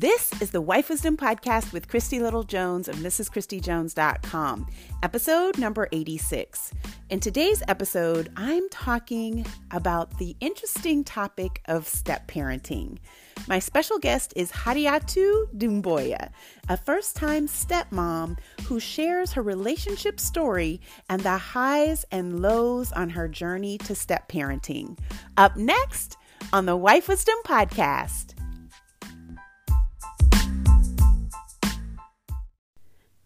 This is the Wife Wisdom Podcast with Christy Little Jones of MrsChristyJones.com, episode number 86. In today's episode, I'm talking about the interesting topic of step parenting. My special guest is Hadiatu Dumboya, a first time stepmom who shares her relationship story and the highs and lows on her journey to step parenting. Up next on the Wife Wisdom Podcast.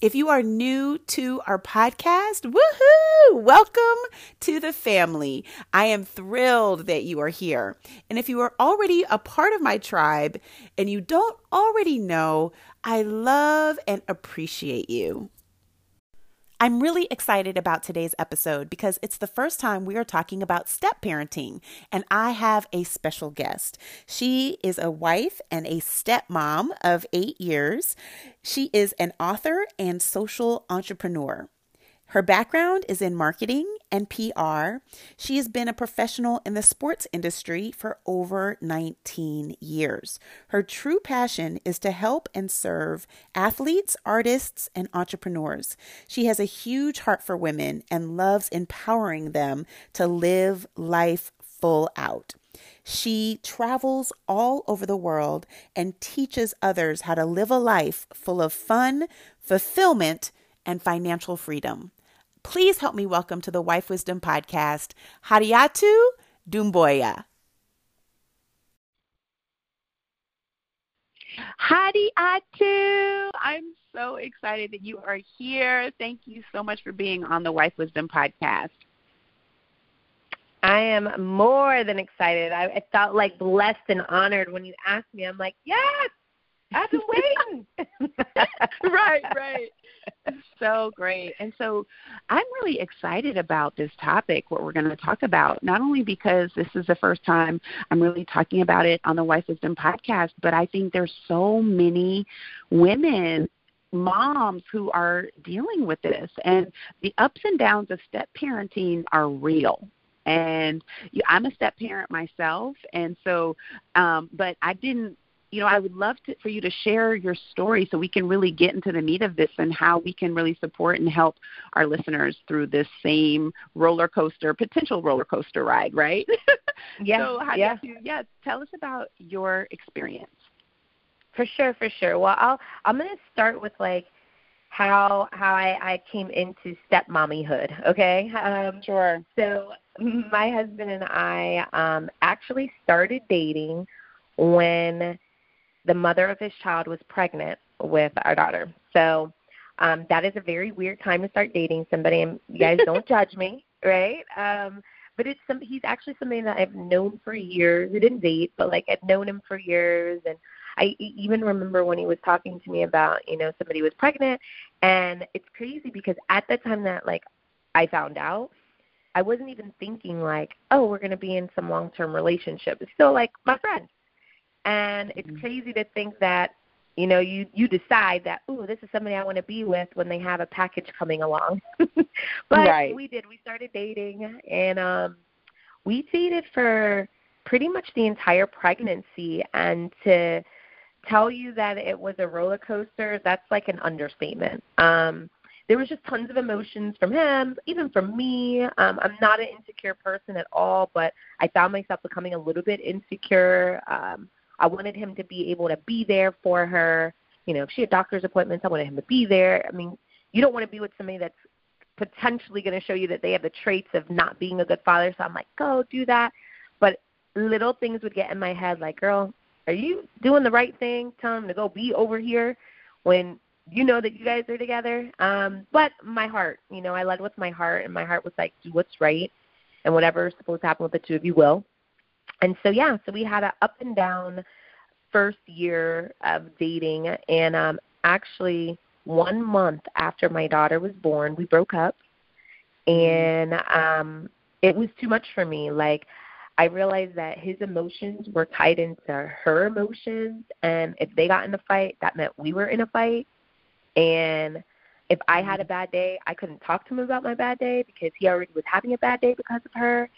If you are new to our podcast, woohoo! Welcome to the family. I am thrilled that you are here. And if you are already a part of my tribe and you don't already know, I love and appreciate you. I'm really excited about today's episode because it's the first time we are talking about step parenting, and I have a special guest. She is a wife and a stepmom of eight years. She is an author and social entrepreneur. Her background is in marketing and PR. She has been a professional in the sports industry for over 19 years. Her true passion is to help and serve athletes, artists, and entrepreneurs. She has a huge heart for women and loves empowering them to live life full out. She travels all over the world and teaches others how to live a life full of fun, fulfillment, and financial freedom. Please help me welcome to the Wife Wisdom Podcast, Hadiatu Dumboya. Hadiatu, I'm so excited that you are here. Thank you so much for being on the Wife Wisdom Podcast. I am more than excited. I, I felt like blessed and honored when you asked me. I'm like, yes, I've been waiting. right, right. So great. And so I'm really excited about this topic, what we're going to talk about, not only because this is the first time I'm really talking about it on the Wife Wisdom podcast, but I think there's so many women moms who are dealing with this and the ups and downs of step parenting are real and i'm a step parent myself and so um but i didn't you know, I would love to, for you to share your story so we can really get into the meat of this and how we can really support and help our listeners through this same roller coaster, potential roller coaster ride, right? Yeah. so how yeah. You, yeah. Tell us about your experience. For sure, for sure. Well, I'll I'm gonna start with like how how I, I came into stepmommyhood. Okay. Um, sure. So my husband and I um, actually started dating when the mother of his child was pregnant with our daughter. So um, that is a very weird time to start dating somebody. And you guys don't judge me, right? Um, but it's some. He's actually somebody that I've known for years. We didn't date, but like I've known him for years, and I even remember when he was talking to me about, you know, somebody was pregnant, and it's crazy because at the time that like I found out, I wasn't even thinking like, oh, we're going to be in some long-term relationship. It's still like my friend. And it's mm-hmm. crazy to think that you know you you decide that ooh this is somebody I want to be with when they have a package coming along. but right. we did. We started dating and um we dated for pretty much the entire pregnancy and to tell you that it was a roller coaster that's like an understatement. Um there was just tons of emotions from him, even from me. Um, I'm not an insecure person at all, but I found myself becoming a little bit insecure. Um, I wanted him to be able to be there for her. You know, if she had doctor's appointments, I wanted him to be there. I mean, you don't want to be with somebody that's potentially going to show you that they have the traits of not being a good father. So I'm like, go do that. But little things would get in my head, like, girl, are you doing the right thing? Tell him to go be over here when you know that you guys are together. Um, but my heart, you know, I led with my heart, and my heart was like, do what's right, and whatever's supposed to happen with the two of you will. And so yeah, so we had an up and down first year of dating, and um, actually one month after my daughter was born, we broke up, and um, it was too much for me. Like I realized that his emotions were tied into her emotions, and if they got in a fight, that meant we were in a fight. And if I had a mm-hmm. bad day, I couldn't talk to him about my bad day because he already was having a bad day because of her.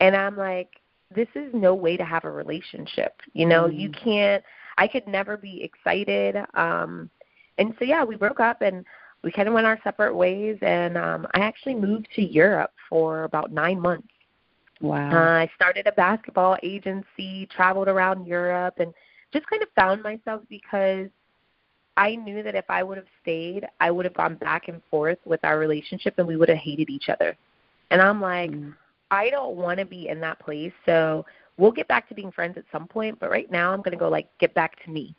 And I'm like, this is no way to have a relationship. You know, mm. you can't I could never be excited. Um and so yeah, we broke up and we kind of went our separate ways and um I actually moved to Europe for about 9 months Wow. Uh, I started a basketball agency, traveled around Europe, and just kind of found myself because I knew that if I would have stayed, I would have gone back and forth with our relationship and we would have hated each other. And I'm like, mm. I don't want to be in that place. So we'll get back to being friends at some point, but right now I'm going to go like get back to me.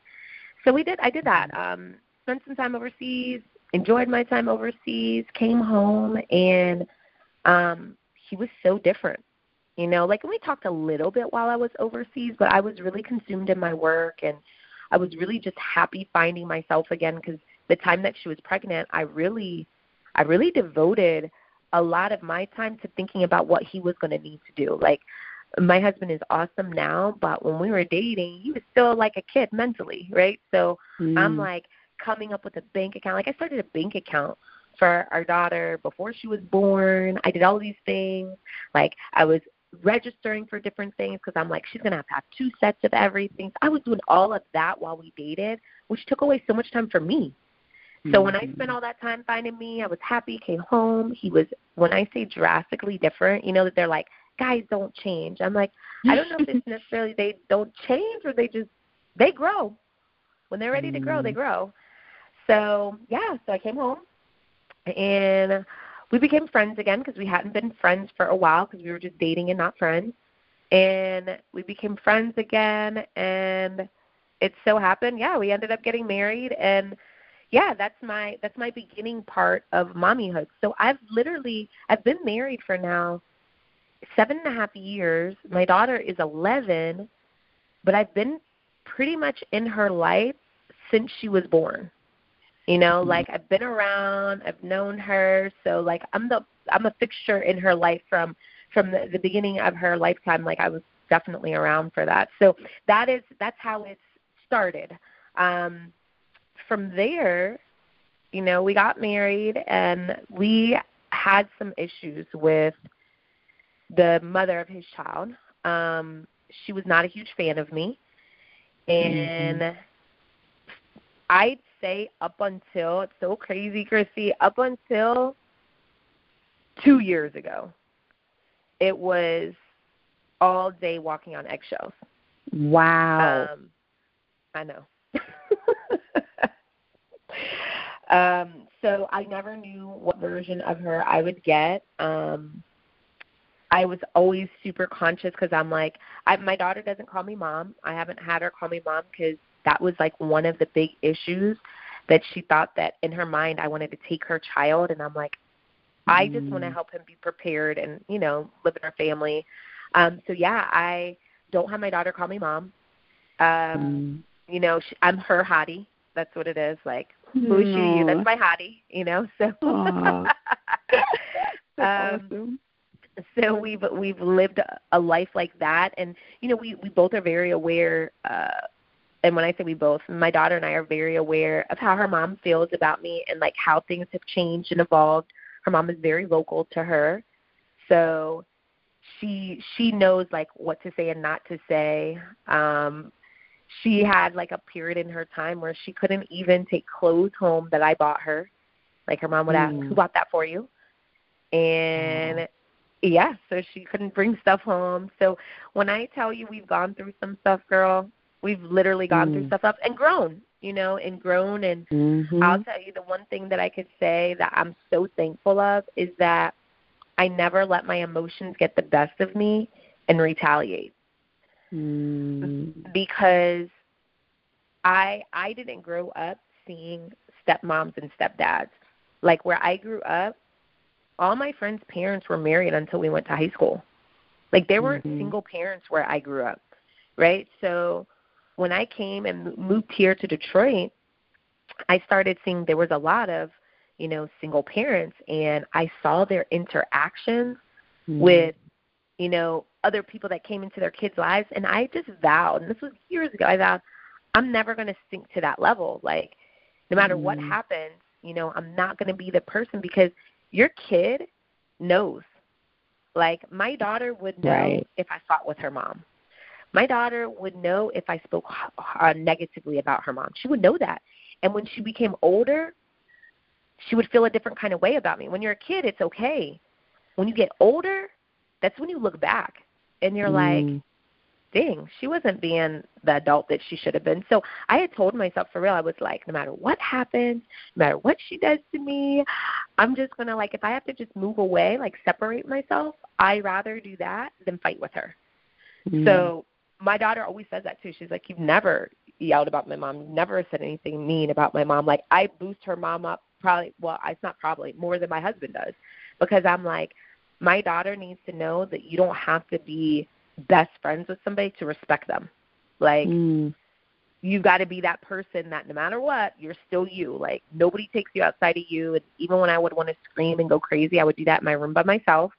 So we did I did that. Mm. Um spent some time overseas, enjoyed my time overseas, came home and um he was so different. You know, like we talked a little bit while I was overseas, but I was really consumed in my work and I was really just happy finding myself again because the time that she was pregnant, I really, I really devoted a lot of my time to thinking about what he was going to need to do. Like, my husband is awesome now, but when we were dating, he was still like a kid mentally, right? So mm. I'm like coming up with a bank account. Like I started a bank account for our daughter before she was born. I did all these things. Like I was registering for different things because I'm like, she's gonna have to have two sets of everything. So I was doing all of that while we dated, which took away so much time for me. So when I spent mm-hmm. all that time finding me, I was happy, came home. He was when I say drastically different, you know that they're like, guys don't change. I'm like, I don't know if it's necessarily they don't change or they just they grow. When they're ready to grow, they mm-hmm. grow. So yeah, so I came home and we became friends again because we hadn't been friends for a while because we were just dating and not friends. And we became friends again, and it so happened, yeah, we ended up getting married, and yeah, that's my that's my beginning part of mommyhood. So I've literally I've been married for now seven and a half years. My daughter is eleven, but I've been pretty much in her life since she was born. You know, mm-hmm. like I've been around, I've known her, so like I'm the I'm a fixture in her life from from the, the beginning of her lifetime. Like I was definitely around for that. So that is that's how it started. Um, from there, you know, we got married and we had some issues with the mother of his child. Um, she was not a huge fan of me, and mm-hmm. I'd say up until it's so crazy, Christy, up until two years ago, it was all day walking on eggshells. Wow. Um, I know. um, so I never knew what version of her I would get. Um, I was always super conscious because I'm like, I, my daughter doesn't call me mom. I haven't had her call me mom because that was like one of the big issues that she thought that in her mind I wanted to take her child and I'm like I just want to mm. help him be prepared and you know live in our family. Um so yeah, I don't have my daughter call me mom. Um mm. you know, she, I'm her Hadi. That's what it is. Like is she? That's my Hadi, you know. So um awesome. so we've we've lived a life like that and you know we we both are very aware uh and when I say we both, my daughter and I are very aware of how her mom feels about me and like how things have changed and evolved. Her mom is very vocal to her. So she she knows like what to say and not to say. Um she had like a period in her time where she couldn't even take clothes home that I bought her. Like her mom would ask, mm. "Who bought that for you?" And mm. yeah, so she couldn't bring stuff home. So when I tell you we've gone through some stuff, girl, We've literally gone mm. through stuff up and grown, you know, and grown. And mm-hmm. I'll tell you the one thing that I could say that I'm so thankful of is that I never let my emotions get the best of me and retaliate. Mm. Because I I didn't grow up seeing stepmoms and stepdads. Like where I grew up, all my friends' parents were married until we went to high school Like there weren't mm-hmm. single parents where I grew up, right? So when I came and moved here to Detroit, I started seeing there was a lot of, you know, single parents and I saw their interactions mm-hmm. with, you know, other people that came into their kids' lives and I just vowed, and this was years ago, I vowed I'm never going to sink to that level. Like no matter mm-hmm. what happens, you know, I'm not going to be the person because your kid knows. Like my daughter would know right. if I fought with her mom. My daughter would know if I spoke uh, negatively about her mom. She would know that. And when she became older, she would feel a different kind of way about me. When you're a kid, it's okay. When you get older, that's when you look back and you're mm. like, dang, she wasn't being the adult that she should have been. So I had told myself for real, I was like, no matter what happens, no matter what she does to me, I'm just gonna like if I have to just move away, like separate myself, I rather do that than fight with her. Mm. So my daughter always says that too. She's like, You've never yelled about my mom, never said anything mean about my mom. Like I boost her mom up probably well, it's not probably more than my husband does. Because I'm like, my daughter needs to know that you don't have to be best friends with somebody to respect them. Like mm. you've got to be that person that no matter what, you're still you. Like nobody takes you outside of you. And even when I would want to scream and go crazy, I would do that in my room by myself.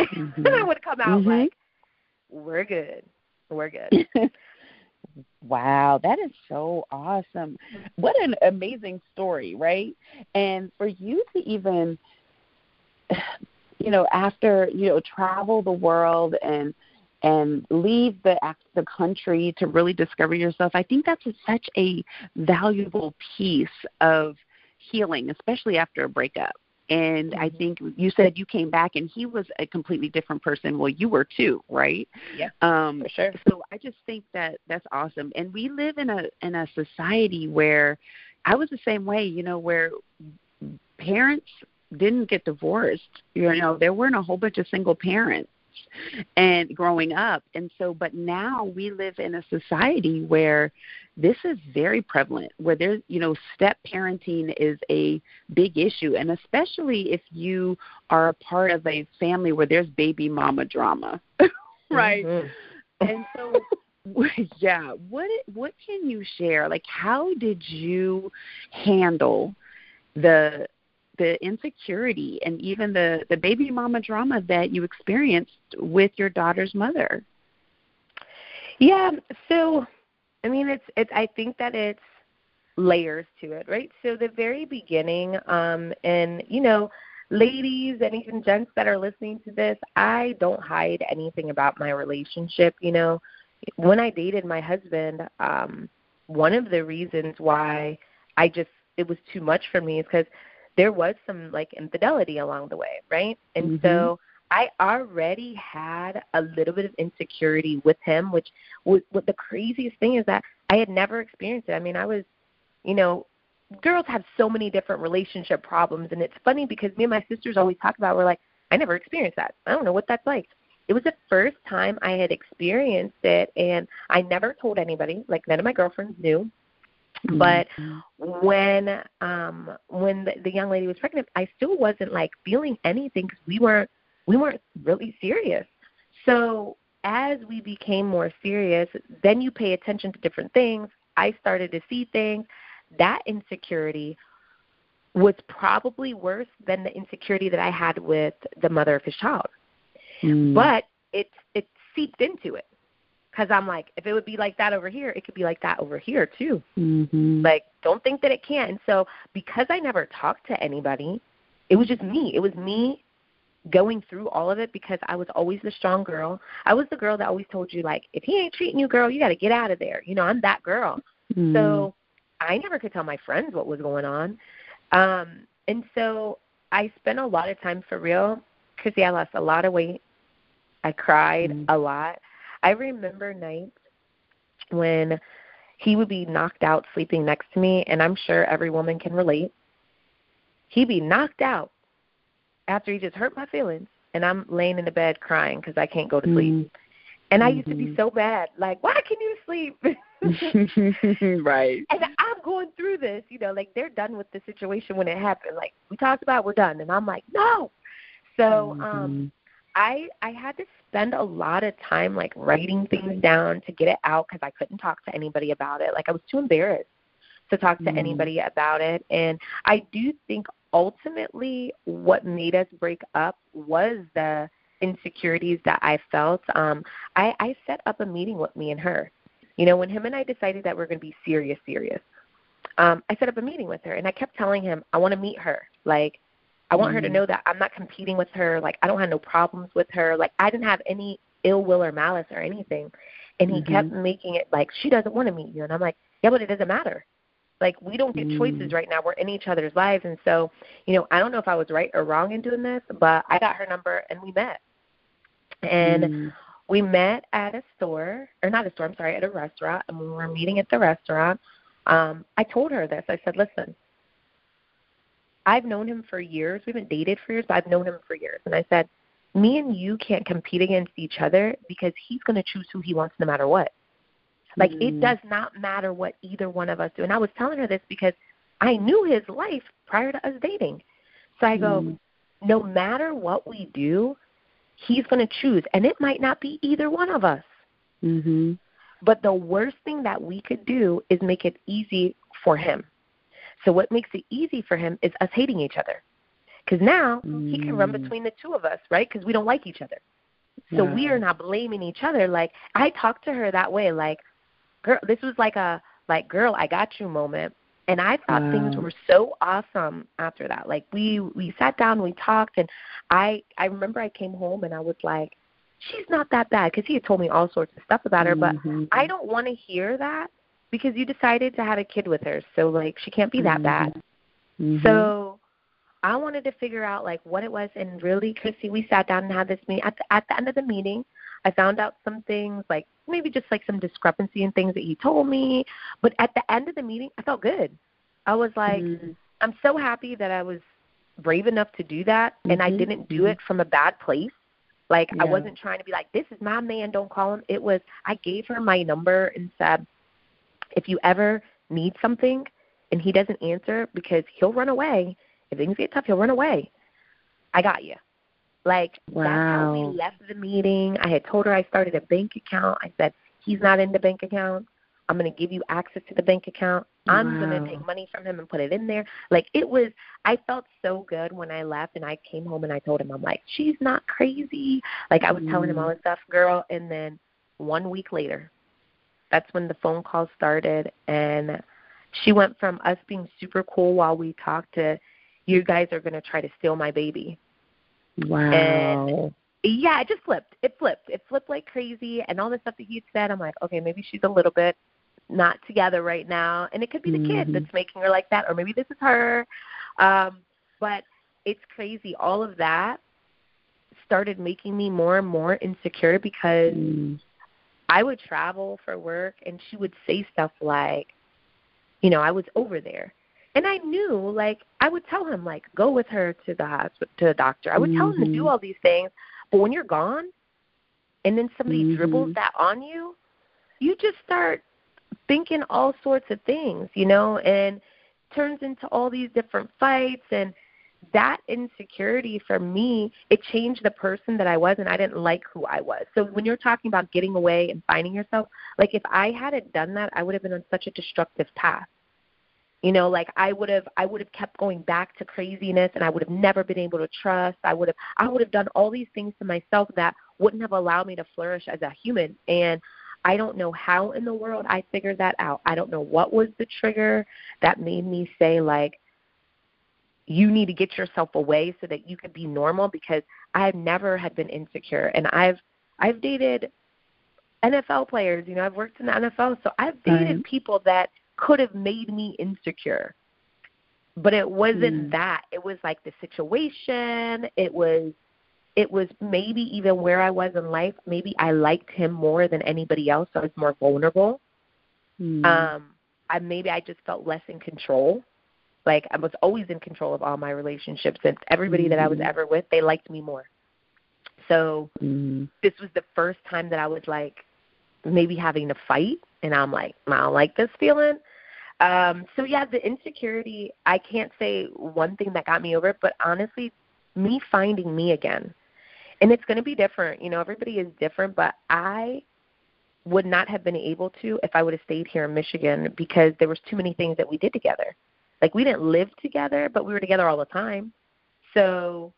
Mm-hmm. and I would come out mm-hmm. like, "We're good. We're good." Wow, that is so awesome. What an amazing story, right? And for you to even you know, after, you know, travel the world and and leave the the country to really discover yourself. I think that's a, such a valuable piece of healing, especially after a breakup. And I mm-hmm. think you said you came back and he was a completely different person. Well, you were too, right? Yeah, um, for sure. So I just think that that's awesome. And we live in a in a society where I was the same way. You know, where parents didn't get divorced. You know, there weren't a whole bunch of single parents and growing up and so but now we live in a society where this is very prevalent where there's you know step parenting is a big issue and especially if you are a part of a family where there's baby mama drama right mm-hmm. and so yeah what what can you share like how did you handle the the insecurity and even the the baby mama drama that you experienced with your daughter's mother. Yeah so i mean it's it's i think that it's layers to it right? So the very beginning um and you know ladies and even gents that are listening to this i don't hide anything about my relationship you know. When i dated my husband um one of the reasons why i just it was too much for me is because there was some like infidelity along the way, right? And mm-hmm. so I already had a little bit of insecurity with him, which was what the craziest thing is that I had never experienced it. I mean, I was, you know, girls have so many different relationship problems, and it's funny because me and my sisters always talk about we're like, I never experienced that. I don't know what that's like. It was the first time I had experienced it, and I never told anybody. Like none of my girlfriends knew. Mm-hmm. But when um when the, the young lady was pregnant, I still wasn't like feeling anything because we weren't we weren't really serious. So as we became more serious, then you pay attention to different things. I started to see things. That insecurity was probably worse than the insecurity that I had with the mother of his child. Mm. But it it seeped into it because I'm like, if it would be like that over here, it could be like that over here too. Mm-hmm. Like, don't think that it can't. so, because I never talked to anybody, it was just me. It was me going through all of it because I was always the strong girl. I was the girl that always told you, like, if he ain't treating you, girl, you got to get out of there. You know, I'm that girl. Mm-hmm. So, I never could tell my friends what was going on. Um, and so, I spent a lot of time for real. Chrissy, I lost a lot of weight. I cried mm-hmm. a lot. I remember nights when he would be knocked out sleeping next to me, and I'm sure every woman can relate. He'd be knocked out after he just hurt my feelings, and I'm laying in the bed crying because I can't go to sleep. Mm-hmm. And I used to be mm-hmm. so bad, like, why can you sleep? right. And I'm going through this, you know, like they're done with the situation when it happened. Like we talked about, we're done, and I'm like, no. So um, mm-hmm. I I had to spend a lot of time like writing things down to get it out because I couldn't talk to anybody about it. Like I was too embarrassed to talk to mm. anybody about it. And I do think ultimately what made us break up was the insecurities that I felt. Um, I, I set up a meeting with me and her. You know, when him and I decided that we are going to be serious, serious, um, I set up a meeting with her and I kept telling him, I want to meet her. Like, I want mm her to mm-hmm. know that I'm not competing with her. Like, I don't have no problems with her. Like, I didn't have any ill will or malice or anything. And he mm-hmm. kept making it like, she doesn't want to meet you. And I'm like, yeah, but it doesn't matter. Like we don't get mm. choices right now. We're in each other's lives, and so you know, I don't know if I was right or wrong in doing this, but I got her number and we met, and mm. we met at a store or not a store. I'm sorry, at a restaurant, and when we were meeting at the restaurant, um, I told her this. I said, listen. I've known him for years. We haven't dated for years, but I've known him for years. And I said, me and you can't compete against each other because he's going to choose who he wants no matter what. Like mm. it does not matter what either one of us do. And I was telling her this because I knew his life prior to us dating. So I go, mm. no matter what we do, he's going to choose, and it might not be either one of us. hmm But the worst thing that we could do is make it easy for him. So what makes it easy for him is us hating each other. Because now mm. he can run mm. between the two of us, right? Because we don't like each other. So yeah. we are not blaming each other. Like I talked to her that way, like, girl, this was like a like girl, I got you moment. And I thought wow. things were so awesome after that. Like we we sat down, we talked, and I I remember I came home and I was like, she's not that bad because he had told me all sorts of stuff about her, mm-hmm. but I don't want to hear that because you decided to have a kid with her, so like she can't be that mm-hmm. bad. Mm-hmm. So I wanted to figure out like what it was, and really, Chrissy, we sat down and had this meeting. At the, at the end of the meeting, I found out some things like maybe just like some discrepancy in things that he told me. But at the end of the meeting, I felt good. I was like, mm-hmm. I'm so happy that I was brave enough to do that and I mm-hmm. didn't do mm-hmm. it from a bad place. Like yeah. I wasn't trying to be like, This is my man, don't call him. It was I gave her my number and said, If you ever need something and he doesn't answer because he'll run away. If things get tough, he'll run away. I got you. Like wow. that's how we left the meeting. I had told her I started a bank account. I said, He's not in the bank account. I'm gonna give you access to the bank account. I'm wow. gonna take money from him and put it in there. Like it was I felt so good when I left and I came home and I told him, I'm like, She's not crazy. Like I was mm. telling him all this stuff, girl, and then one week later, that's when the phone call started and she went from us being super cool while we talked to you guys are gonna try to steal my baby. Wow. And yeah, it just flipped. It flipped. It flipped like crazy. And all the stuff that he said, I'm like, okay, maybe she's a little bit not together right now. And it could be the mm-hmm. kid that's making her like that, or maybe this is her. Um, but it's crazy. All of that started making me more and more insecure because mm. I would travel for work and she would say stuff like, you know, I was over there. And I knew, like, I would tell him, like, go with her to the hospital, to the doctor. I would mm-hmm. tell him to do mm-hmm. all these things. But when you're gone, and then somebody mm-hmm. dribbles that on you, you just start thinking all sorts of things, you know, and turns into all these different fights and that insecurity for me, it changed the person that I was and I didn't like who I was. So when you're talking about getting away and finding yourself, like if I hadn't done that, I would have been on such a destructive path. You know like i would have i would have kept going back to craziness and i would have never been able to trust. I would have i would have done all these things to myself that wouldn't have allowed me to flourish as a human. And i don't know how in the world i figured that out. I don't know what was the trigger that made me say like you need to get yourself away so that you could be normal because i've never had been insecure and i've i've dated NFL players, you know, I've worked in the NFL, so I've dated right. people that could have made me insecure. But it wasn't mm. that. It was like the situation. It was it was maybe even where I was in life. Maybe I liked him more than anybody else, so I was more vulnerable. Mm. Um, I maybe I just felt less in control. Like I was always in control of all my relationships, and everybody mm. that I was mm-hmm. ever with, they liked me more. So mm. this was the first time that I was like maybe having to fight, and I'm like, I don't like this feeling. Um, so yeah, the insecurity, I can't say one thing that got me over it, but honestly, me finding me again and it's going to be different. You know, everybody is different, but I would not have been able to if I would have stayed here in Michigan because there was too many things that we did together. Like we didn't live together, but we were together all the time. So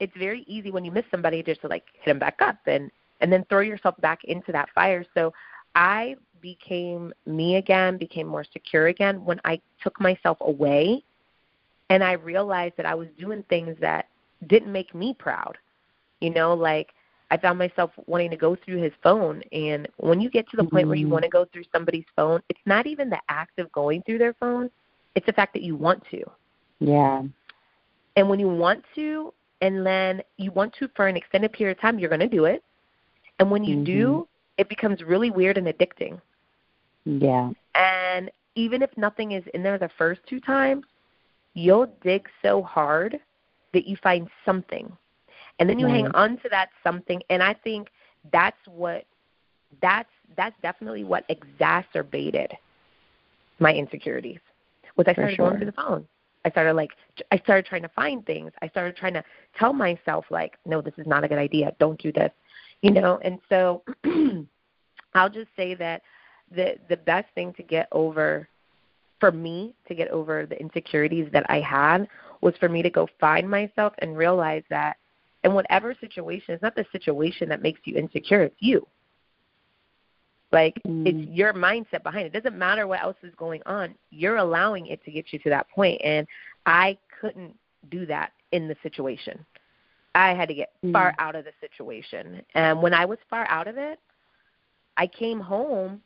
it's very easy when you miss somebody just to like hit them back up and and then throw yourself back into that fire. So I became me again, became more secure again when I took myself away and I realized that I was doing things that didn't make me proud. You know, like I found myself wanting to go through his phone. And when you get to the point where you mm-hmm. want to go through somebody's phone, it's not even the act of going through their phone, it's the fact that you want to. Yeah. And when you want to, and then you want to for an extended period of time, you're going to do it. And when you mm-hmm. do, it becomes really weird and addicting. Yeah. And even if nothing is in there the first two times, you'll dig so hard that you find something and then you right. hang on to that something and i think that's what that's that's definitely what exacerbated my insecurities was i started sure. going through the phone i started like i started trying to find things i started trying to tell myself like no this is not a good idea don't do this you know and so i'll just say that the the best thing to get over for me to get over the insecurities that i had was for me to go find myself and realize that in whatever situation, it's not the situation that makes you insecure, it's you. Like mm. it's your mindset behind it. It doesn't matter what else is going on. You're allowing it to get you to that point. and I couldn't do that in the situation. I had to get mm. far out of the situation. And when I was far out of it, I came home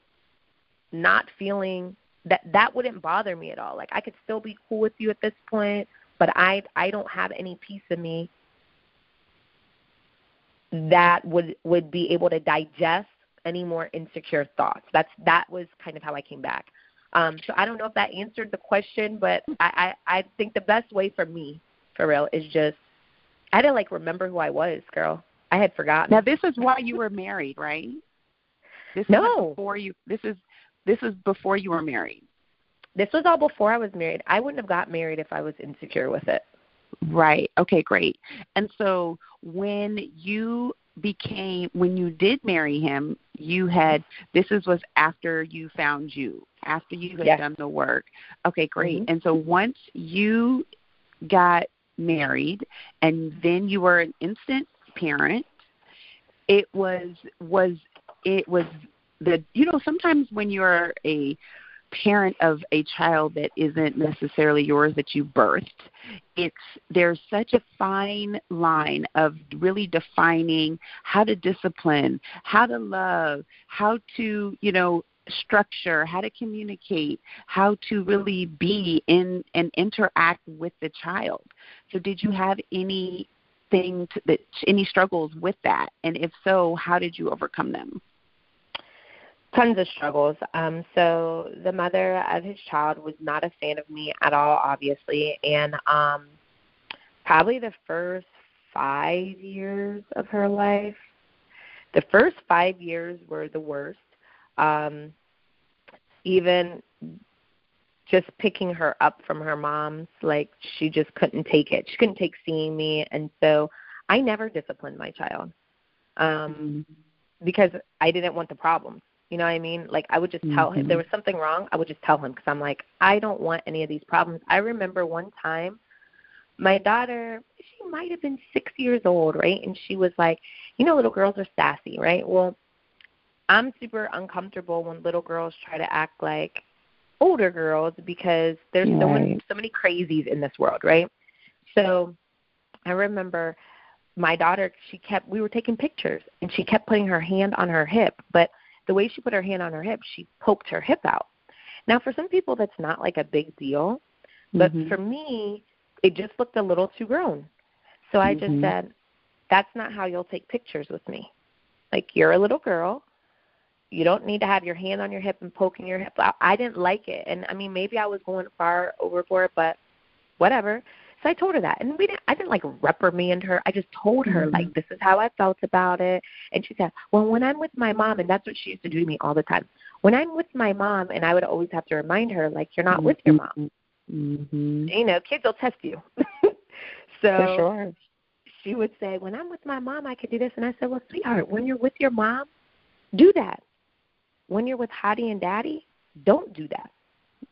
not feeling that that wouldn't bother me at all. Like I could still be cool with you at this point, but I I don't have any piece of me that would would be able to digest any more insecure thoughts. That's that was kind of how I came back. Um, so I don't know if that answered the question, but I, I I think the best way for me, for real, is just I had to like remember who I was, girl. I had forgotten. Now this is why you were married, right? This no. before you. This is this is before you were married. This was all before I was married. I wouldn't have got married if I was insecure with it. Right. Okay, great. And so when you became when you did marry him, you had this is was after you found you, after you had yes. done the work. Okay, great. Mm-hmm. And so once you got married and then you were an instant parent, it was was it was the you know sometimes when you're a parent of a child that isn't necessarily yours that you birthed. It's there's such a fine line of really defining how to discipline how to love how to you know structure how to communicate how to really be in and interact with the child. So did you have any thing that any struggles with that? And if so how did you overcome them tons of struggles. Um, so the mother of his child was not a fan of me at all, obviously, and um, probably the first five years of her life, the first five years were the worst. Um, even just picking her up from her mom's, like she just couldn't take it. She couldn't take seeing me, and so I never disciplined my child um, because I didn't want the problems. You know what I mean? Like I would just tell mm-hmm. him if there was something wrong, I would just tell him because I'm like, I don't want any of these problems. I remember one time, my daughter, she might have been six years old, right? And she was like, you know, little girls are sassy, right? Well, I'm super uncomfortable when little girls try to act like older girls because there's right. so many so many crazies in this world, right? So I remember my daughter she kept we were taking pictures and she kept putting her hand on her hip, but the way she put her hand on her hip, she poked her hip out. Now, for some people, that's not like a big deal, but mm-hmm. for me, it just looked a little too grown. So I mm-hmm. just said, "That's not how you'll take pictures with me. Like you're a little girl." You don't need to have your hand on your hip and poking your hip out. I didn't like it, and I mean maybe I was going far overboard, but whatever. So I told her that, and we didn't. I didn't like reprimand her. I just told her mm-hmm. like this is how I felt about it, and she said, "Well, when I'm with my mom, and that's what she used to do to me all the time. When I'm with my mom, and I would always have to remind her like you're not mm-hmm. with your mom. Mm-hmm. You know, kids will test you. so For sure. she would say, "When I'm with my mom, I could do this." And I said, "Well, sweetheart, when you're with your mom, do that. When you're with Hadi and Daddy, don't do that."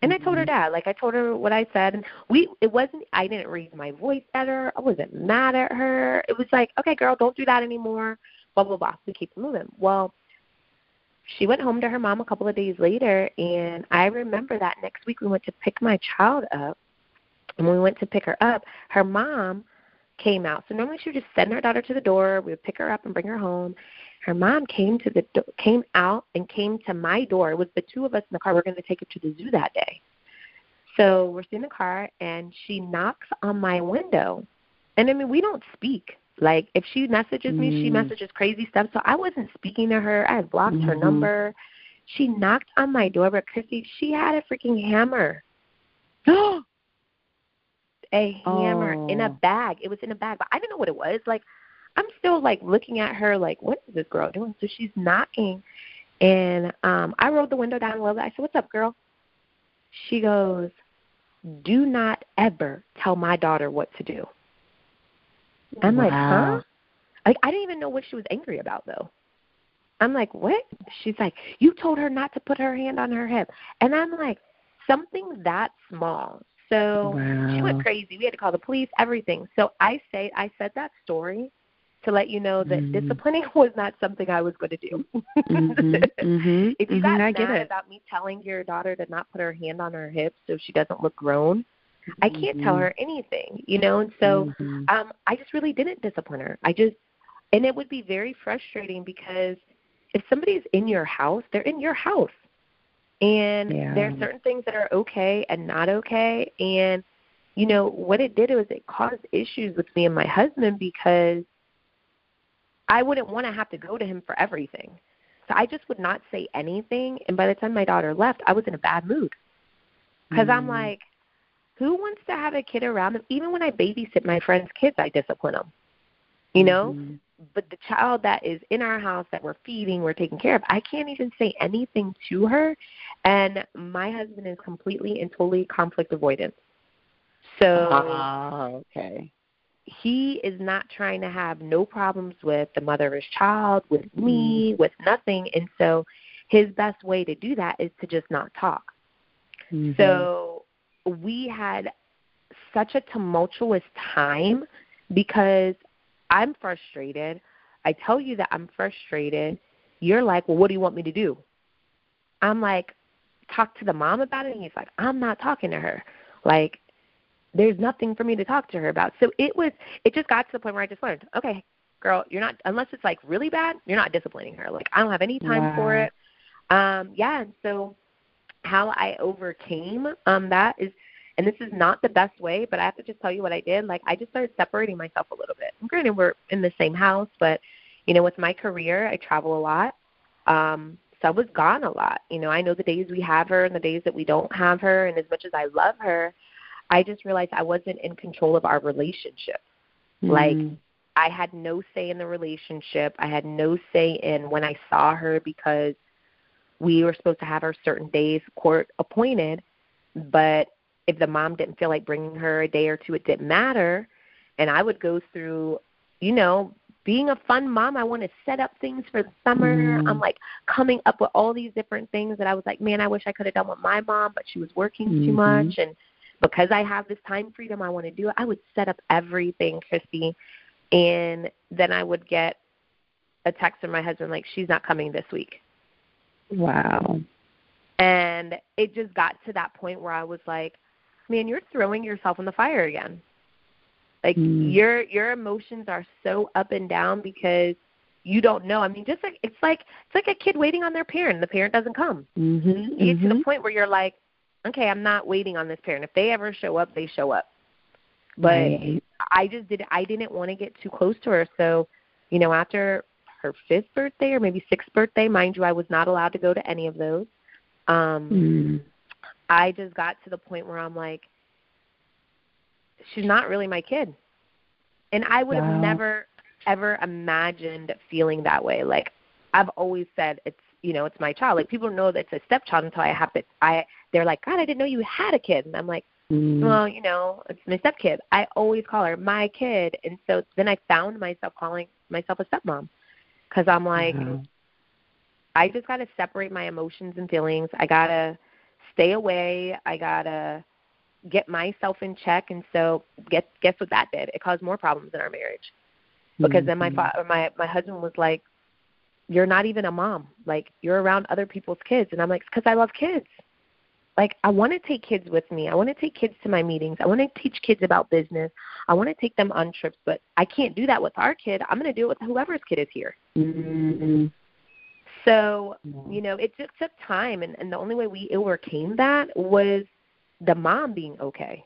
And I told her Mm-hmm. that. Like I told her what I said, and we. It wasn't. I didn't raise my voice at her. I wasn't mad at her. It was like, okay, girl, don't do that anymore. Blah blah blah. We keep moving. Well, she went home to her mom a couple of days later, and I remember that next week we went to pick my child up. And when we went to pick her up, her mom came out. So normally she would just send her daughter to the door. We would pick her up and bring her home. Her mom came to the do- came out and came to my door. It was the two of us in the car. We are going to take her to the zoo that day. So we're sitting in the car, and she knocks on my window. And I mean, we don't speak. Like if she messages me, she Mm. messages crazy stuff. So I wasn't speaking to her. I had blocked her Mhm. number. She knocked on my door, but Chrissy, she had a freaking hammer a hammer in a Oh. bag. It was in a bag, but I didn't know what it was. Like I'm still like looking at her like, what is this girl doing? So she's knocking and um I rolled the window down a little bit. I said, What's up, girl? She goes, Do not ever tell my daughter what to do. I'm like, huh? Like I didn't even know what she was angry about though. I'm like, what? She's like, you told her not to put her hand on her hip, and I'm like, something that small. So she went crazy. We had to call the police, everything. So I say, I said that story to let you know that Mhm. disciplining was not something I was going to do. Mhm, mhm, if you got mad about me telling your daughter to not put her hand on her hip so she doesn't look grown, I can't tell Mhm. her anything, you know. And so Mhm. um, I just really didn't discipline her. I just, and it would be very frustrating because if somebody's in your house, they're in your house, and Yeah. there are certain things that are okay and not okay. And you know what it did was it caused issues with me and my husband because I wouldn't want to have to go to him for everything. So I just would not say anything. And by the time my daughter left, I was in a bad mood because I'm Mm. like, who wants to have a kid around them? Even when I babysit my friends' kids, I discipline them. You know, Mhm. but the child that is in our house that we're feeding, we're taking care of, I can't even say anything to her. And my husband is completely and totally conflict avoidance. So Ah, okay. He is not trying to have no problems with the mother of his child, with me, with nothing. And so his best way to do that is to just not talk. Mhm. So we had such a tumultuous time because I'm frustrated. I tell you that I'm frustrated. You're like, well, what do you want me to do? I'm like, talk to the mom about it. And he's like, I'm not talking to her. Like, there's nothing for me to talk to her about. So it was, it just got to the point where I just learned, okay, girl, you're not, unless it's like really bad, you're not disciplining her. Like, I don't have any time for it. Um, yeah. And so how I overcame um, that is, and this is not the best way, but I have to just tell you what I did. Like I just started separating myself a little bit. Granted, we're in the same house, but you know, with my career, I travel a lot. Um, so I was gone a lot. You know, I know the days we have her and the days that we don't have her. And as much as I love her, I just realized I wasn't in control of our relationship. Like Mhm. I had no say in the relationship. I had no say in when I saw her because we were supposed to have her certain days court appointed. But if the mom didn't feel like bringing her a day or two, it didn't matter. And I would go through, you know, being a fun mom. I want to set up things for the summer. Mm. I'm like coming up with all these different things that I was like, man, I wish I could have done with my mom, but she was working too Mhm. much. And because I have this time freedom, I want to do it. I would set up everything, Christy, and then I would get a text from my husband like, she's not coming this week. Wow. And it just got to that point where I was like, man, you're throwing yourself in the fire again. Like Mm. your your emotions are so up and down because you don't know. I mean, just like it's like it's like a kid waiting on their parent. The parent doesn't come. Mhm. You get to the mhm. point where you're like, okay, I'm not waiting on this parent. If they ever show up, they show up. But Right. I just did. I didn't want to get too close to her. So, you know, after her fifth birthday or maybe sixth birthday, mind you, I was not allowed to go to any of those. Um, Mm. I just got to the point where I'm like, she's not really my kid. And I would Wow. have never ever imagined feeling that way. Like I've always said it's you know, it's my child. Like people know that it's a stepchild until I have to I they're like, God, I didn't know you had a kid and I'm like, Mm. Well, you know, it's my stepkid. I always call her my kid, and so then I found myself calling myself a stepmom because I'm like, mm-hmm. I just got to separate my emotions and feelings. I gotta stay away. I gotta get myself in check, and so guess guess what that did? It caused more problems in our marriage because mm-hmm. then my mm-hmm. fa- my my husband was like, "You're not even a mom. Like you're around other people's kids," and I'm like, "Because I love kids." like I want to take kids with me. I want to take kids to my meetings. I want to teach kids about business. I want to take them on trips, but I can't do that with our kid. I'm going to do it with whoever's kid is here. Mm-hmm. So, you know, it just took time and, and the only way we overcame that was the mom being okay.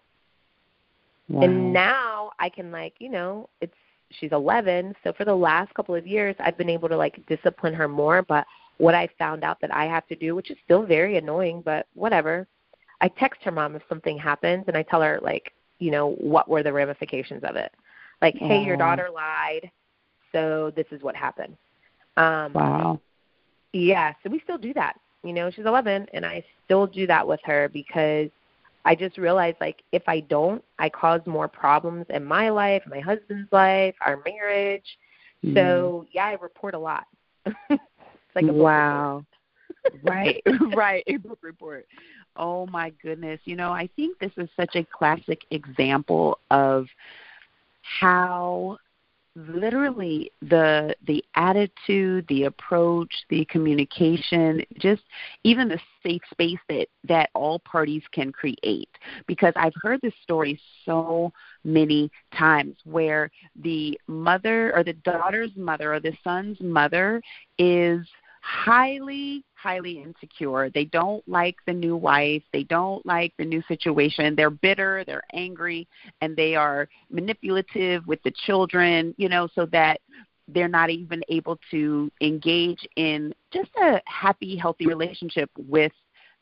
Wow. And now I can like, you know, it's she's 11, so for the last couple of years I've been able to like discipline her more, but what I found out that I have to do, which is still very annoying, but whatever. I text her mom if something happens and I tell her like, you know, what were the ramifications of it. Like, hey, your daughter lied, so this is what happened. Um Wow. Yeah, so we still do that. You know, she's 11 and I still do that with her because I just realized like if I don't, I cause more problems in my life, my husband's life, our marriage. Mm. So, yeah, I report a lot. It's like a wow. right, right, a book report. Oh my goodness. You know, I think this is such a classic example of how literally the the attitude the approach the communication just even the safe space that that all parties can create. Because i've heard this story so many times where the mother or the daughter's mother or the son's mother is highly, highly insecure. They don't like the new wife. They don't like the new situation. They're bitter, they're angry, and they are manipulative with the children, you know, so that they're not even able to engage in just a happy, healthy relationship with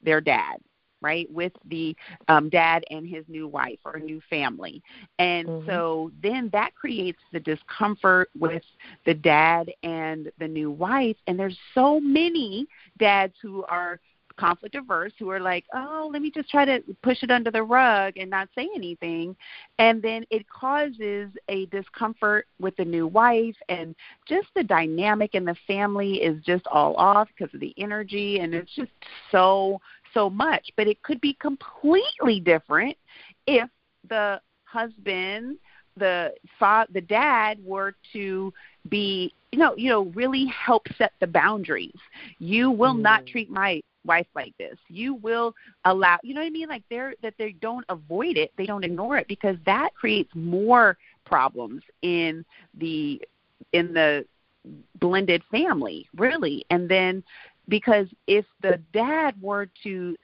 their dad right, with the um, dad and his new wife or new family. And mm-hmm. so then that creates the discomfort with the dad and the new wife. And there's so many dads who are conflict averse who are like, oh, let me just try to push it under the rug and not say anything. And then it causes a discomfort with the new wife, and just the dynamic in the family is just all off because of the energy, and it's just so so much, but it could be completely different if the husband, the fa- the dad were to be you know you know really help set the boundaries. You will mm. not treat my wife like this. You will allow you know what I mean like they're that they don't avoid it, they don't ignore it because that creates more problems in the in the blended family really and then because if the dad were to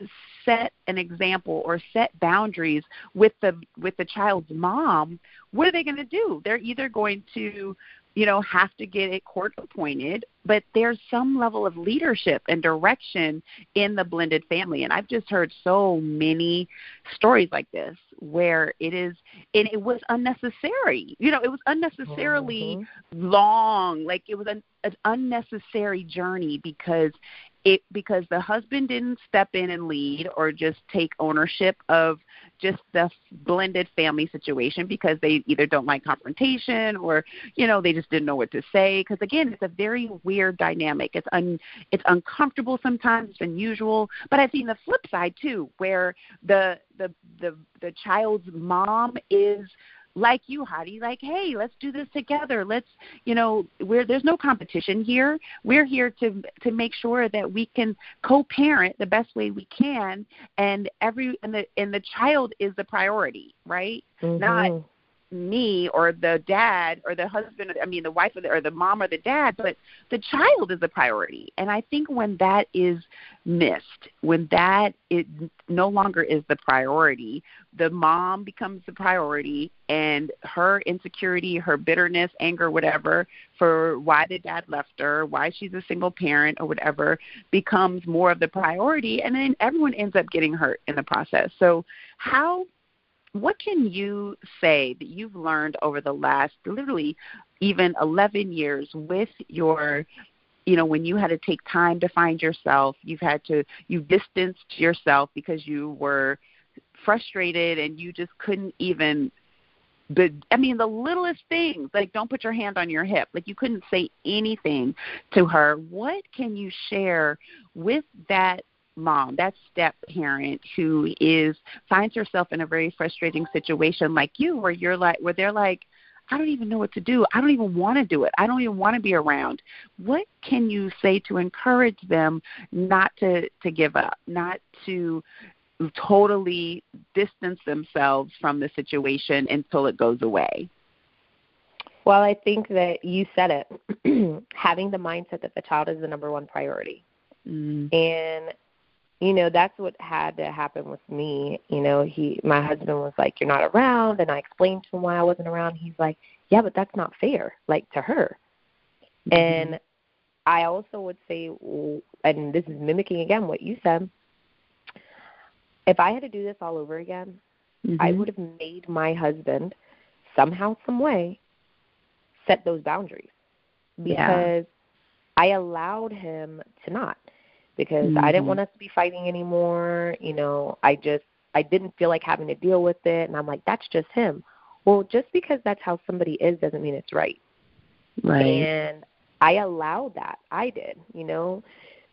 set an example or set boundaries with the with the child's mom what are they going to do? They're either going to you know have to get it court appointed but there's some level of leadership and direction in the blended family. And i've just heard so many stories like this where it is and it was unnecessary. You know it was unnecessarily mm-hmm. long. Like it was an, an unnecessary journey because it because the husband didn't step in and lead or just take ownership of just the blended family situation because they either don't like confrontation or you know they just didn't know what to say. Because again it's a very weird dynamic. It's un it's uncomfortable sometimes. It's unusual. But i've seen the flip side too where the the the the child's mom is like you, Hadi, like, hey, let's do this together. Let's, you know, we're there's no competition here. We're here to to make sure that we can co-parent the best way we can, and every and the and the child is the priority, right? Mm-hmm. Not me or the dad or the husband or i mean the wife or the, or the mom or the dad but the child is the priority. And i think when that is missed when that it no longer is the priority the mom becomes the priority and her insecurity her bitterness anger whatever for why the dad left her why she's a single parent or whatever becomes more of the priority. And then everyone ends up getting hurt in the process. So how what can you say that you've learned over the last literally even 11 years with your you know when you had to take time to find yourself you've had to you distanced yourself because you were frustrated and you just couldn't even but I mean the littlest things like don't put your hand on your hip. Like you couldn't say anything to her. What can you share with that mom that step parent who is finds herself in a very frustrating situation like you where you're like where they're like I don't even know what to do. I don't even want to do it. I don't even want to be around. What can you say to encourage them not to to give up, not to totally distance themselves from the situation until it goes away? Well, I think that you said it. Having the mindset that the child is the number one priority. Mm. And you know, that's what had to happen with me. You know, he my husband was like, You're not around and I explained to him why I wasn't around. He's like, Yeah, but that's not fair, like to her. Mm-hmm. And I also would say and this is mimicking again what you said, if I had to do this all over again, mm-hmm. I would have made my husband somehow, some way, set those boundaries because yeah. I allowed him to not because mm-hmm. I didn't mm-hmm. want us to be fighting anymore. You know, I just I didn't feel like having to deal with it, and I'm like, that's just him. Well, just because that's how somebody is doesn't mean it's right. Right. And I allowed that. I did, you know,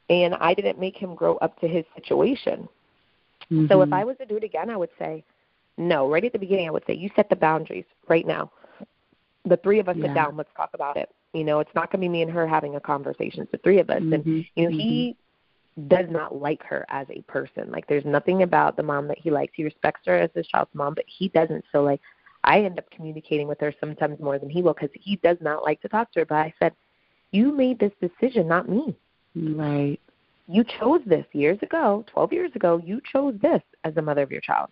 and I didn't make him grow up to his situation. Mm-hmm. So if mm-hmm. I was to do it again, I would say, no. Right at the beginning, I would say, you set the boundaries right now. The three of us yeah. sit down. Let's talk about it. You know, it's not going to be me and her having a conversation. It's the three of us. Mm-hmm. And you know, mm-hmm. he does not like her as a person. Like there's nothing about the mom that he likes. He respects her as his child's mom, but he doesn't. So like I end up communicating with her sometimes more than he will because he does not like to talk to her. But I said, you made this decision, not me. Right. You chose this years ago, 12 years ago. You chose this as the mother of your child.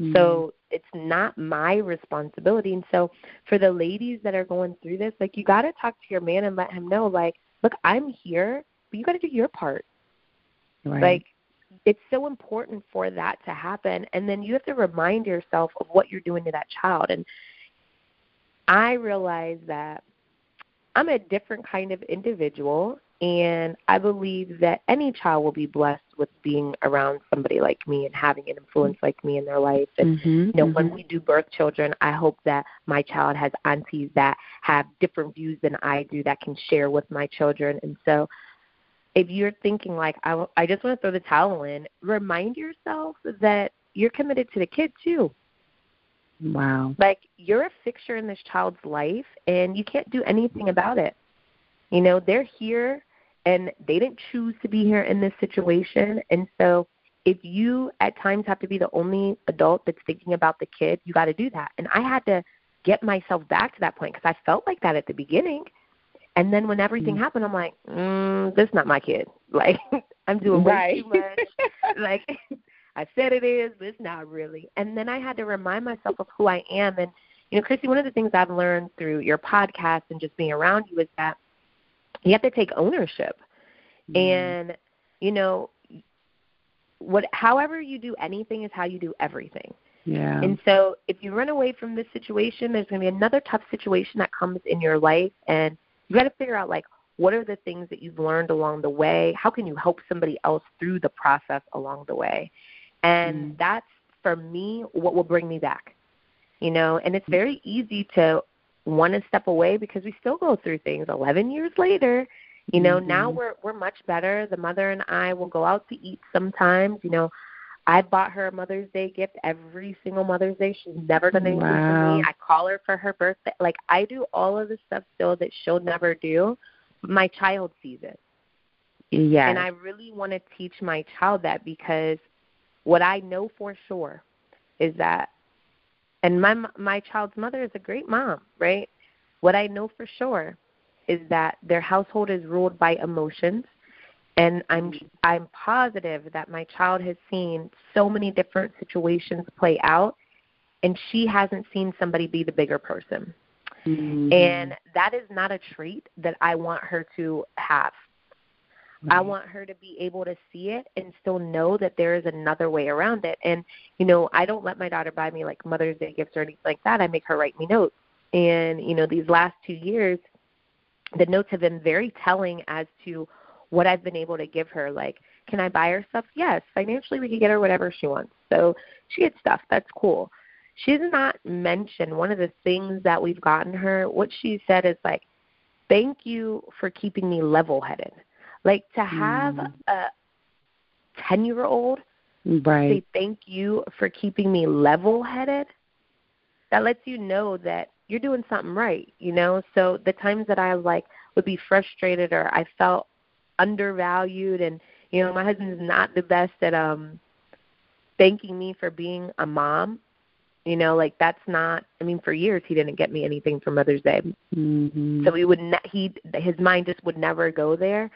Mm-hmm. So it's not my responsibility. And so for the ladies that are going through this, like you got to talk to your man and let him know, like, look, I'm here, but you got to do your part. Right. Like it's so important for that to happen and then you have to remind yourself of what you're doing to that child and I realize that I'm a different kind of individual and I believe that any child will be blessed with being around somebody like me and having an influence like me in their life. And mm-hmm, you know, mm-hmm. when we do birth children, I hope that my child has aunties that have different views than I do that can share with my children. And so if you're thinking like I, I just want to throw the towel in, remind yourself that you're committed to the kid too. Wow. Like you're a fixture in this child's life and you can't do anything about it. You know, they're here and they didn't choose to be here in this situation and so if you at times have to be the only adult that's thinking about the kid, you got to do that. And I had to get myself back to that point because I felt like that at the beginning. And then when everything mm-hmm. happened, I'm like, mm, this is not my kid. Like I'm doing way right. too much. like I said it is, but it's not really. And then I had to remind myself of who I am. And you know, Christy, one of the things I've learned through your podcast and just being around you is that you have to take ownership. Mm-hmm. And you know, what however you do anything is how you do everything. Yeah. And so if you run away from this situation, there's going to be another tough situation that comes in your life and you got to figure out like what are the things that you've learned along the way? How can you help somebody else through the process along the way? And mm. that's for me what will bring me back. You know, and it's very easy to want to step away because we still go through things 11 years later. You know, mm-hmm. now we're we're much better. The mother and I will go out to eat sometimes, you know. I bought her a Mother's Day gift every single Mother's Day. She's never done anything wow. for me. I call her for her birthday. Like I do all of the stuff still that she'll never do. My child sees it. Yeah. And I really want to teach my child that because what I know for sure is that and my my child's mother is a great mom, right? What I know for sure is that their household is ruled by emotions and i'm i'm positive that my child has seen so many different situations play out and she hasn't seen somebody be the bigger person. Mm-hmm. and that is not a trait that i want her to have. Right. i want her to be able to see it and still know that there is another way around it. And you know i don't let my daughter buy me like mother's day gifts or anything like that. I make her write me notes. And you know these last two years the notes have been very telling as to what I've been able to give her. Like Can I buy her stuff? Yes. Financially, we can get her whatever she wants. So she gets stuff. That's cool. She does not mention one of the things that we've gotten her. What she said is like, thank you for keeping me level headed. Like to have mm. a 10 year old right. say thank you for keeping me level headed, that lets you know that you're doing something right, you know? So the times that I like would be frustrated or I felt undervalued and you know, my husband's not the best at um thanking me for being a mom you know, like that's not. I mean, for years he didn't get me anything for Mother's Day, mm-hmm. so he would. Ne- he his mind just would never go there.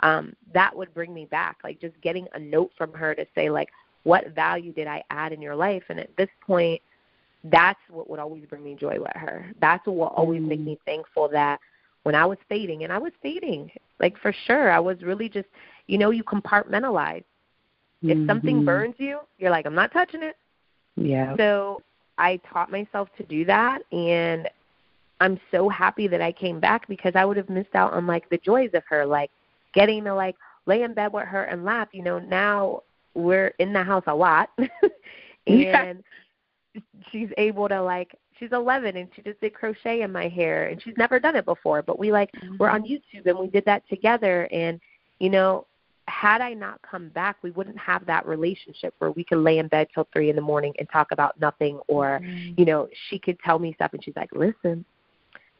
Um, that would bring me back, like just getting a note from her to say like, what value did I add in your life? And at this point, that's what would always bring me joy with her. That's what will always mm-hmm. make me thankful that when I was fading, and I was fading, like for sure, I was really just, you know, you compartmentalize. If mm-hmm. something burns you, you're like, I'm not touching it. Yeah. So I taught myself to do that and I'm so happy that I came back because I would have missed out on like the joys of her, like getting to like lay in bed with her and laugh. You know, now we're in the house a lot and yeah. she's able to like she's 11 and she just did crochet in my hair and she's never done it before but we like mm-hmm. we're on YouTube and we did that together and you know had I not come back, we wouldn't have that relationship where we could lay in bed till three in the morning and talk about nothing, or mm-hmm. you know, she could tell me stuff, and she's like, "Listen,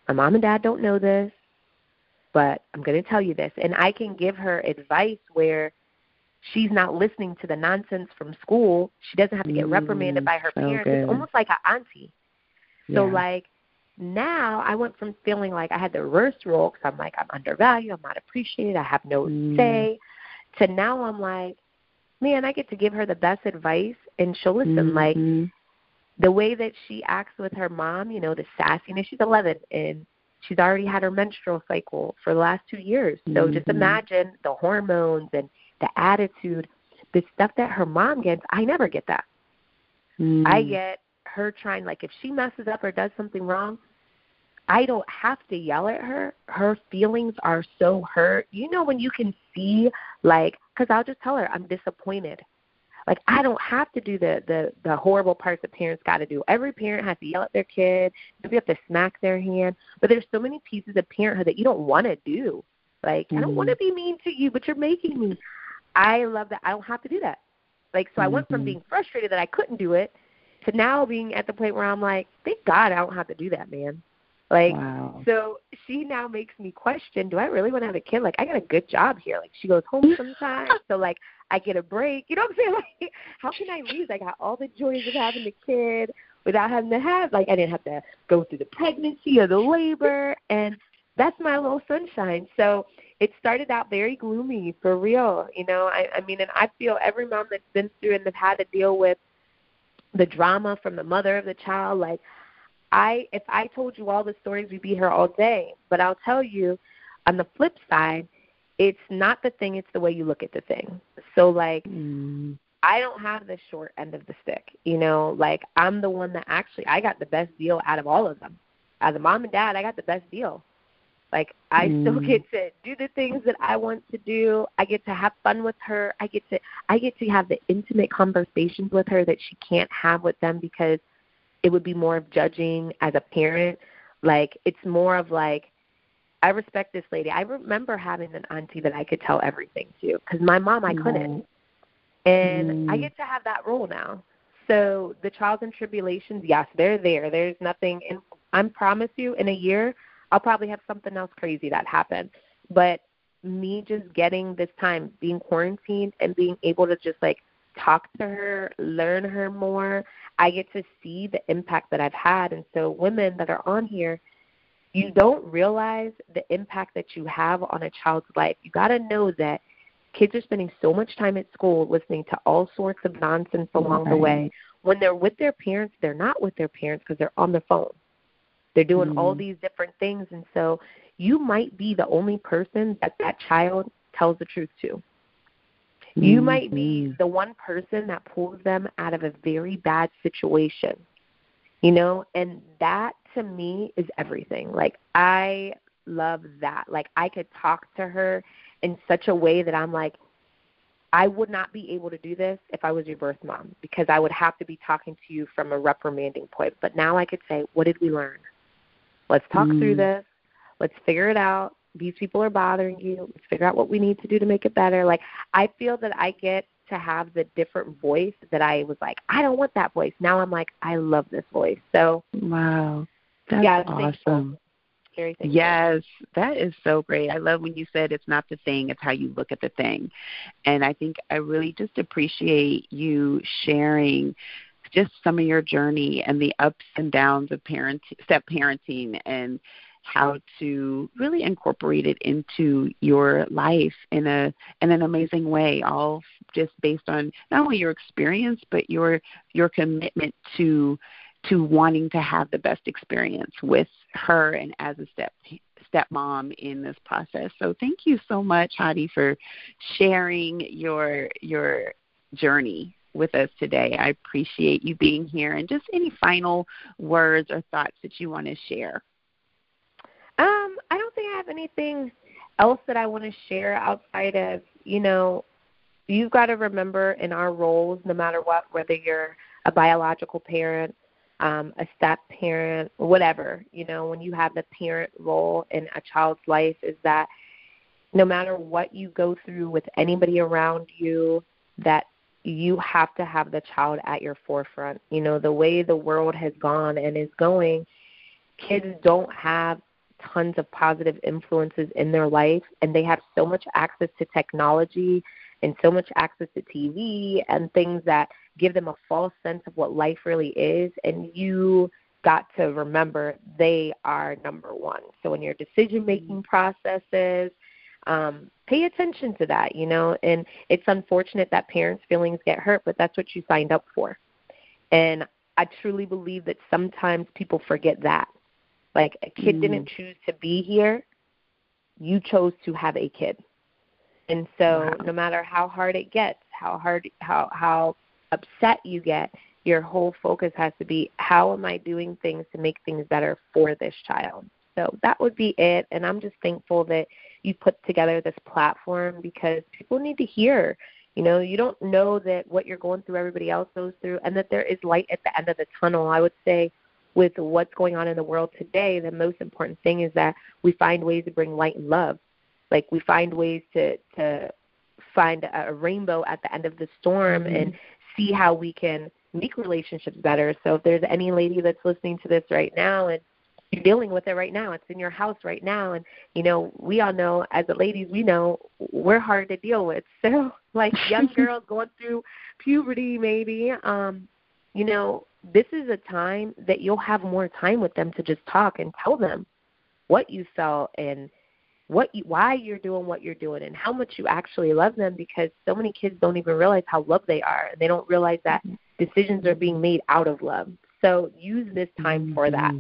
my mom and dad don't know this, but I'm going to tell you this," and I can give her advice where she's not listening to the nonsense from school. She doesn't have to get reprimanded by her so parents. Good. It's almost like an auntie. So yeah. like now I went from feeling like I had the reverse role because I'm like I'm undervalued, I'm not appreciated, I have no mm. say to now I'm like, man, I get to give her the best advice and she'll listen. Mm-hmm. Like the way that she acts with her mom, you know, the sassiness. She's 11 and she's already had her menstrual cycle for the last two years. So mm-hmm. just imagine the hormones and the attitude, the stuff that her mom gets. I never get that. Mm-hmm. I get her trying like if she messes up or does something wrong, I don't have to yell at her. Her feelings are so hurt. You know when you can see like cuz I'll just tell her I'm disappointed. Like I don't have to do the the the horrible parts that parents got to do. Every parent has to yell at their kid. Maybe have to smack their hand. But there's so many pieces of parenthood that you don't want to do. Like mm-hmm. I don't want to Mm-hmm. be mean to you, but you're making me. I love that I don't have to do that. Like so I went from Mm-hmm. being frustrated that I couldn't do it to now being at the point where I'm like, thank God I don't have to do that, man. Like wow. so she now makes me question, do I really want to have a kid? Like I got a good job here. Like she goes home sometimes, so like I get a break. You know what I'm saying? Like how can I lose? I got all the joys of having a kid without having to have like I didn't have to go through the pregnancy or the labor and that's my little sunshine. So it started out very gloomy for real. You know, I, I mean and I feel every mom that's been through and have had to deal with the drama from the mother of the child, like I if I told you all the stories, we'd be here all day. But I'll tell you, on the flip side, it's not the thing; it's the way you look at the thing. So like, mm. I don't have the short end of the stick. You know, like I'm the one that actually I got the best deal out of all of them. As a mom and dad, I got the best deal. Like I mm. still get to do the things that I want to do. I get to have fun with her. I get to I get to have the intimate conversations with her that she can't have with them because it would be more of judging as a parent. Like it's more of like I respect this lady. I remember having an auntie that I could tell everything to because my mom I couldn't, and mm. I get to have that role now. So the trials and tribulations, yes, they're there. There's nothing, and I promise you, in a year, I'll probably have something else crazy that happens. But me just getting this time, being quarantined, and being able to just like talk to her, learn her more, I get to see the impact that I've had. And so, women that are on here, you don't realize the impact that you have on a child's life. You got to know that kids are spending so much time at school listening to all sorts of nonsense along right. the way. When they're with their parents, they're not with their parents because they're on the phone. They're doing mm-hmm. all these different things. And so, you might be the only person that that child tells the truth to. You might be mm-hmm. the one person that pulls them out of a very bad situation. You know, and that to me is everything. Like I love that. Like I could talk to her in such a way that I'm like I would not be able to do this if I was your birth mom because I would have to be talking to you from a reprimanding point. But now I could say, what did we learn? Let's talk mm. through this. Let's figure it out. These people are bothering you. Let's figure out what we need to do to make it better. Like I feel that I get to have the different voice that I was like, I don't want that voice. Now I'm like, I love this voice. So wow, that's yeah, awesome. Very yes, that is so great. I love when you said it's not the thing, it's how you look at the thing. And I think I really just appreciate you sharing just some of your journey and the ups and downs of parent step parenting and how to really incorporate it into your life in a in an amazing way all just based on not only your experience but your your commitment to to wanting to have the best experience with her and as a step stepmom in this process. So thank you so much, Hadi, for sharing your your journey with us today. I appreciate you being here and just any final words or thoughts that you want to share. Um, I don't think I have anything else that I want to share outside of, you know, you've got to remember in our roles, no matter what, whether you're a biological parent, um, a step parent, whatever, you know, when you have the parent role in a child's life, is that no matter what you go through with anybody around you, that you have to have the child at your forefront. You know, the way the world has gone and is going, kids don't have tons of positive influences in their life and they have so much access to technology and so much access to TV and things that give them a false sense of what life really is and you got to remember they are number one. So in your decision making mm-hmm. processes, um, pay attention to that, you know, and it's unfortunate that parents' feelings get hurt, but that's what you signed up for. And I truly believe that sometimes people forget that. Like a kid mm. didn't choose to be here, you chose to have a kid. And so wow. no matter how hard it gets, how hard how how upset you get, your whole focus has to be how am I doing things to make things better for this child. So that would be it and I'm just thankful that you put together this platform because people need to hear you know, you don't know that what you're going through everybody else goes through and that there is light at the end of the tunnel. I would say with what's going on in the world today, the most important thing is that we find ways to bring light and love. Like we find ways to to find a, rainbow at the end of the storm mm-hmm. and see how we can make relationships better. So if there's any lady that's listening to this right now and you're dealing with it right now, it's in your house right now and you know, we all know as the ladies we know we're hard to deal with. So like young girls going through puberty maybe, um, you know, this is a time that you'll have more time with them to just talk and tell them what you felt and what you, why you're doing what you're doing and how much you actually love them because so many kids don't even realize how loved they are and they don't realize that mm-hmm. decisions are being made out of love. So use this time for that.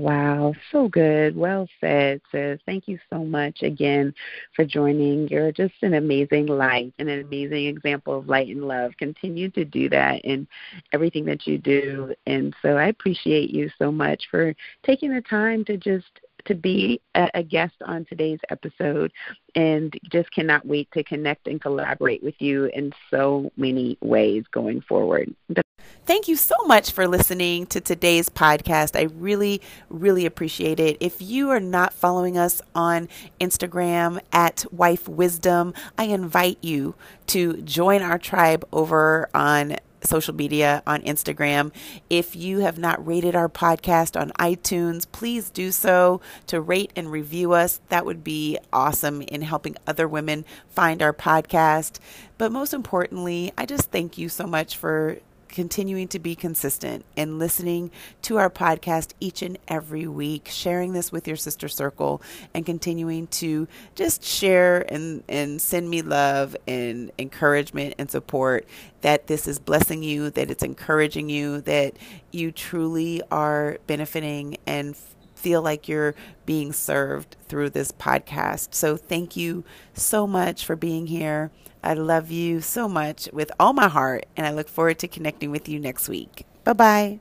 Wow, so good. Well said, sis. Thank you so much again for joining. You're just an amazing light and an amazing example of light and love. Continue to do that in everything that you do. And so I appreciate you so much for taking the time to just to be a, guest on today's episode and just cannot wait to connect and collaborate with you in so many ways going forward. Thank you so much for listening to today's podcast. I really, really appreciate it. If you are not following us on Instagram at Wife Wisdom, I invite you to join our tribe over on social media on Instagram. If you have not rated our podcast on iTunes, please do so to rate and review us. That would be awesome in helping other women find our podcast. But most importantly, I just thank you so much for continuing to be consistent and listening to our podcast each and every week, sharing this with your sister circle, and continuing to just share and, and send me love and encouragement and support that this is blessing you, that it's encouraging you, that you truly are benefiting and feel like you're being served through this podcast. So, thank you so much for being here. I love you so much with all my heart, and I look forward to connecting with you next week. Bye bye.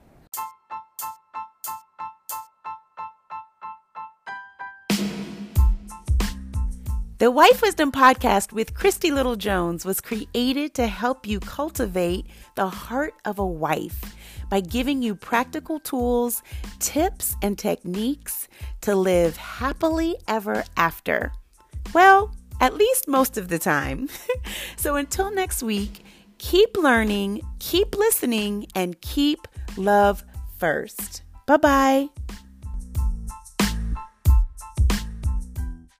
The Wife Wisdom Podcast with Christy Little Jones was created to help you cultivate the heart of a wife by giving you practical tools, tips, and techniques to live happily ever after. Well, at least most of the time. so until next week, keep learning, keep listening, and keep love first. Bye bye.